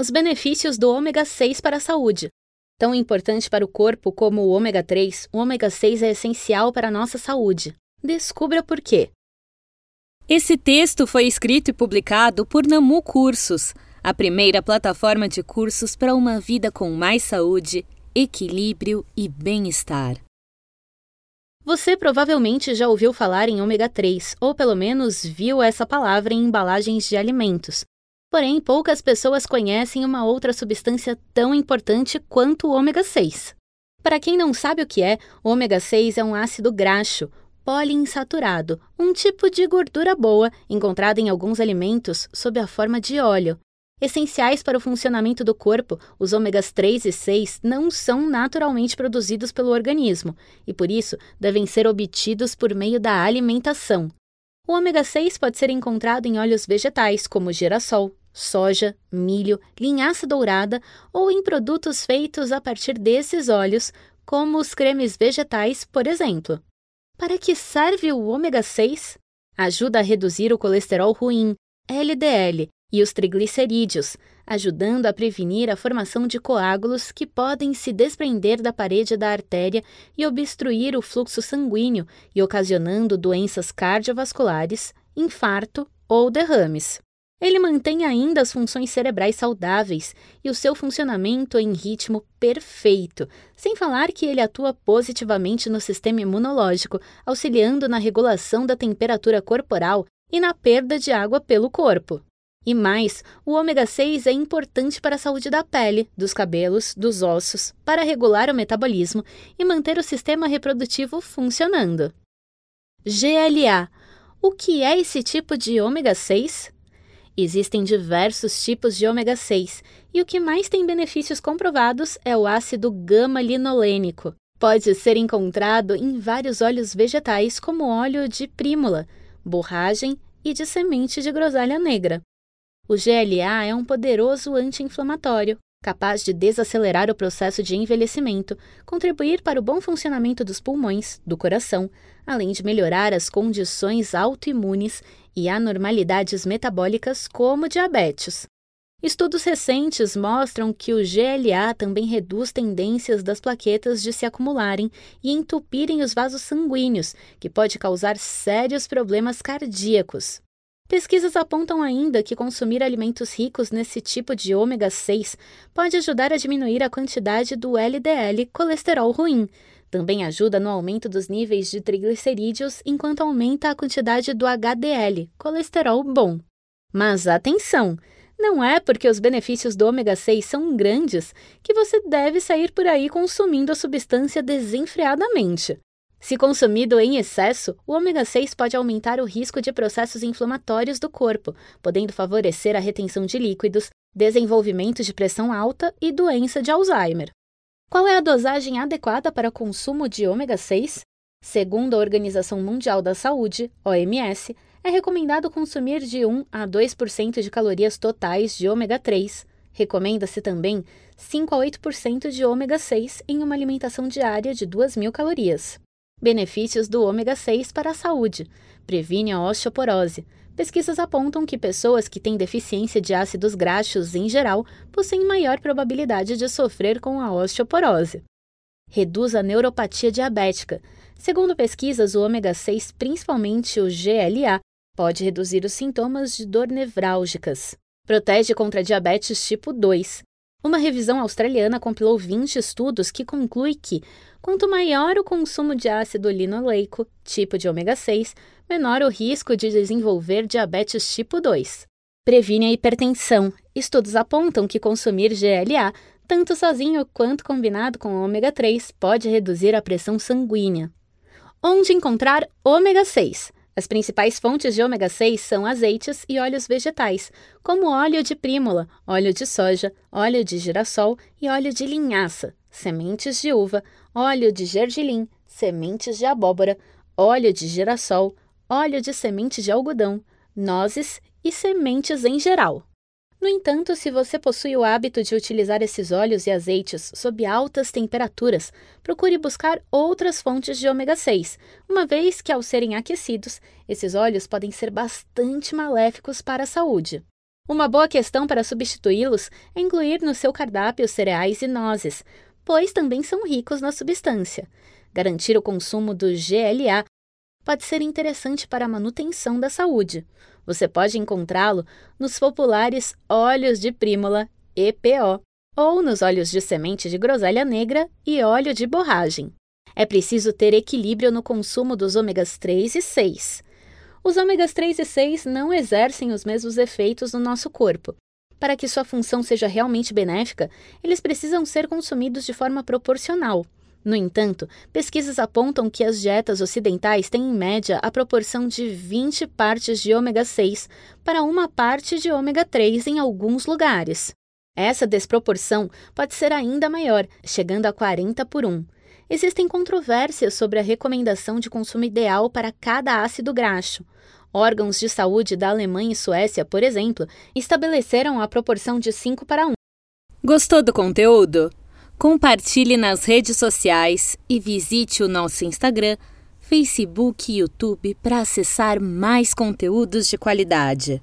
Os benefícios do ômega 6 para a saúde. Tão importante para o corpo como o ômega 3, o ômega 6 é essencial para a nossa saúde. Descubra por quê. Esse texto foi escrito e publicado por Namu Cursos, a primeira plataforma de cursos para uma vida com mais saúde, equilíbrio e bem-estar. Você provavelmente já ouviu falar em ômega 3, ou pelo menos viu essa palavra em embalagens de alimentos. Porém, poucas pessoas conhecem uma outra substância tão importante quanto o ômega 6. Para quem não sabe o que é, o ômega 6 é um ácido graxo, poliinsaturado, um tipo de gordura boa encontrada em alguns alimentos sob a forma de óleo. Essenciais para o funcionamento do corpo, os ômegas 3 e 6 não são naturalmente produzidos pelo organismo e, por isso, devem ser obtidos por meio da alimentação. O ômega 6 pode ser encontrado em óleos vegetais, como girassol, soja, milho, linhaça dourada ou em produtos feitos a partir desses óleos, como os cremes vegetais, por exemplo. Para que serve o ômega 6? Ajuda a reduzir o colesterol ruim, LDL, e os triglicerídeos, ajudando a prevenir a formação de coágulos que podem se desprender da parede da artéria e obstruir o fluxo sanguíneo e ocasionando doenças cardiovasculares, infarto ou derrames. Ele mantém ainda as funções cerebrais saudáveis e o seu funcionamento em ritmo perfeito, sem falar que ele atua positivamente no sistema imunológico, auxiliando na regulação da temperatura corporal e na perda de água pelo corpo. E mais, o ômega 6 é importante para a saúde da pele, dos cabelos, dos ossos, para regular o metabolismo e manter o sistema reprodutivo funcionando. GLA. O que é esse tipo de ômega 6? Existem diversos tipos de ômega 6 e o que mais tem benefícios comprovados é o ácido gama-linolênico. Pode ser encontrado em vários óleos vegetais, como óleo de prímula, borragem e de semente de groselha negra. O GLA é um poderoso anti-inflamatório, capaz de desacelerar o processo de envelhecimento, contribuir para o bom funcionamento dos pulmões, do coração, além de melhorar as condições autoimunes e anormalidades metabólicas como diabetes. Estudos recentes mostram que o GLA também reduz tendências das plaquetas de se acumularem e entupirem os vasos sanguíneos, que pode causar sérios problemas cardíacos. Pesquisas apontam ainda que consumir alimentos ricos nesse tipo de ômega 6 pode ajudar a diminuir a quantidade do LDL, colesterol ruim. Também ajuda no aumento dos níveis de triglicerídeos, enquanto aumenta a quantidade do HDL, colesterol bom. Mas atenção! Não é porque os benefícios do ômega 6 são grandes que você deve sair por aí consumindo a substância desenfreadamente. Se consumido em excesso, o ômega 6 pode aumentar o risco de processos inflamatórios do corpo, podendo favorecer a retenção de líquidos, desenvolvimento de pressão alta e doença de Alzheimer. Qual é a dosagem adequada para consumo de ômega 6? Segundo a Organização Mundial da Saúde, OMS, é recomendado consumir de 1 a 2% de calorias totais de ômega 3. Recomenda-se também 5 a 8% de ômega 6 em uma alimentação diária de 2.000 calorias. Benefícios do ômega 6 para a saúde. Previne a osteoporose. Pesquisas apontam que pessoas que têm deficiência de ácidos graxos em geral possuem maior probabilidade de sofrer com a osteoporose. Reduz a neuropatia diabética. Segundo pesquisas, o ômega 6, principalmente o GLA, pode reduzir os sintomas de dor nevrálgicas. Protege contra diabetes tipo 2. Uma revisão australiana compilou 20 estudos que conclui que, quanto maior o consumo de ácido linoleico, tipo de ômega 6, menor o risco de desenvolver diabetes tipo 2. Previne a hipertensão. Estudos apontam que consumir GLA, tanto sozinho quanto combinado com ômega 3, pode reduzir a pressão sanguínea. Onde encontrar ômega 6? As principais fontes de ômega 6 são azeites e óleos vegetais, como óleo de prímula, óleo de soja, óleo de girassol e óleo de linhaça, sementes de uva, óleo de gergelim, sementes de abóbora, óleo de girassol, óleo de semente de algodão, nozes e sementes em geral. No entanto, se você possui o hábito de utilizar esses óleos e azeites sob altas temperaturas, procure buscar outras fontes de ômega 6, uma vez que, ao serem aquecidos, esses óleos podem ser bastante maléficos para a saúde. Uma boa questão para substituí-los é incluir no seu cardápio cereais e nozes, pois também são ricos na substância. Garantir o consumo do GLA pode ser interessante para a manutenção da saúde. Você pode encontrá-lo nos populares óleos de prímula, EPO, ou nos óleos de semente de groselha negra e óleo de borragem. É preciso ter equilíbrio no consumo dos ômegas 3 e 6. Os ômegas 3 e 6 não exercem os mesmos efeitos no nosso corpo. Para que sua função seja realmente benéfica, eles precisam ser consumidos de forma proporcional. No entanto, pesquisas apontam que as dietas ocidentais têm em média a proporção de 20 partes de ômega 6 para uma parte de ômega 3 em alguns lugares. Essa desproporção pode ser ainda maior, chegando a 40 por 1. Existem controvérsias sobre a recomendação de consumo ideal para cada ácido graxo. Órgãos de saúde da Alemanha e Suécia, por exemplo, estabeleceram a proporção de 5 para 1. Gostou do conteúdo? Compartilhe nas redes sociais e visite o nosso Instagram, Facebook e YouTube para acessar mais conteúdos de qualidade.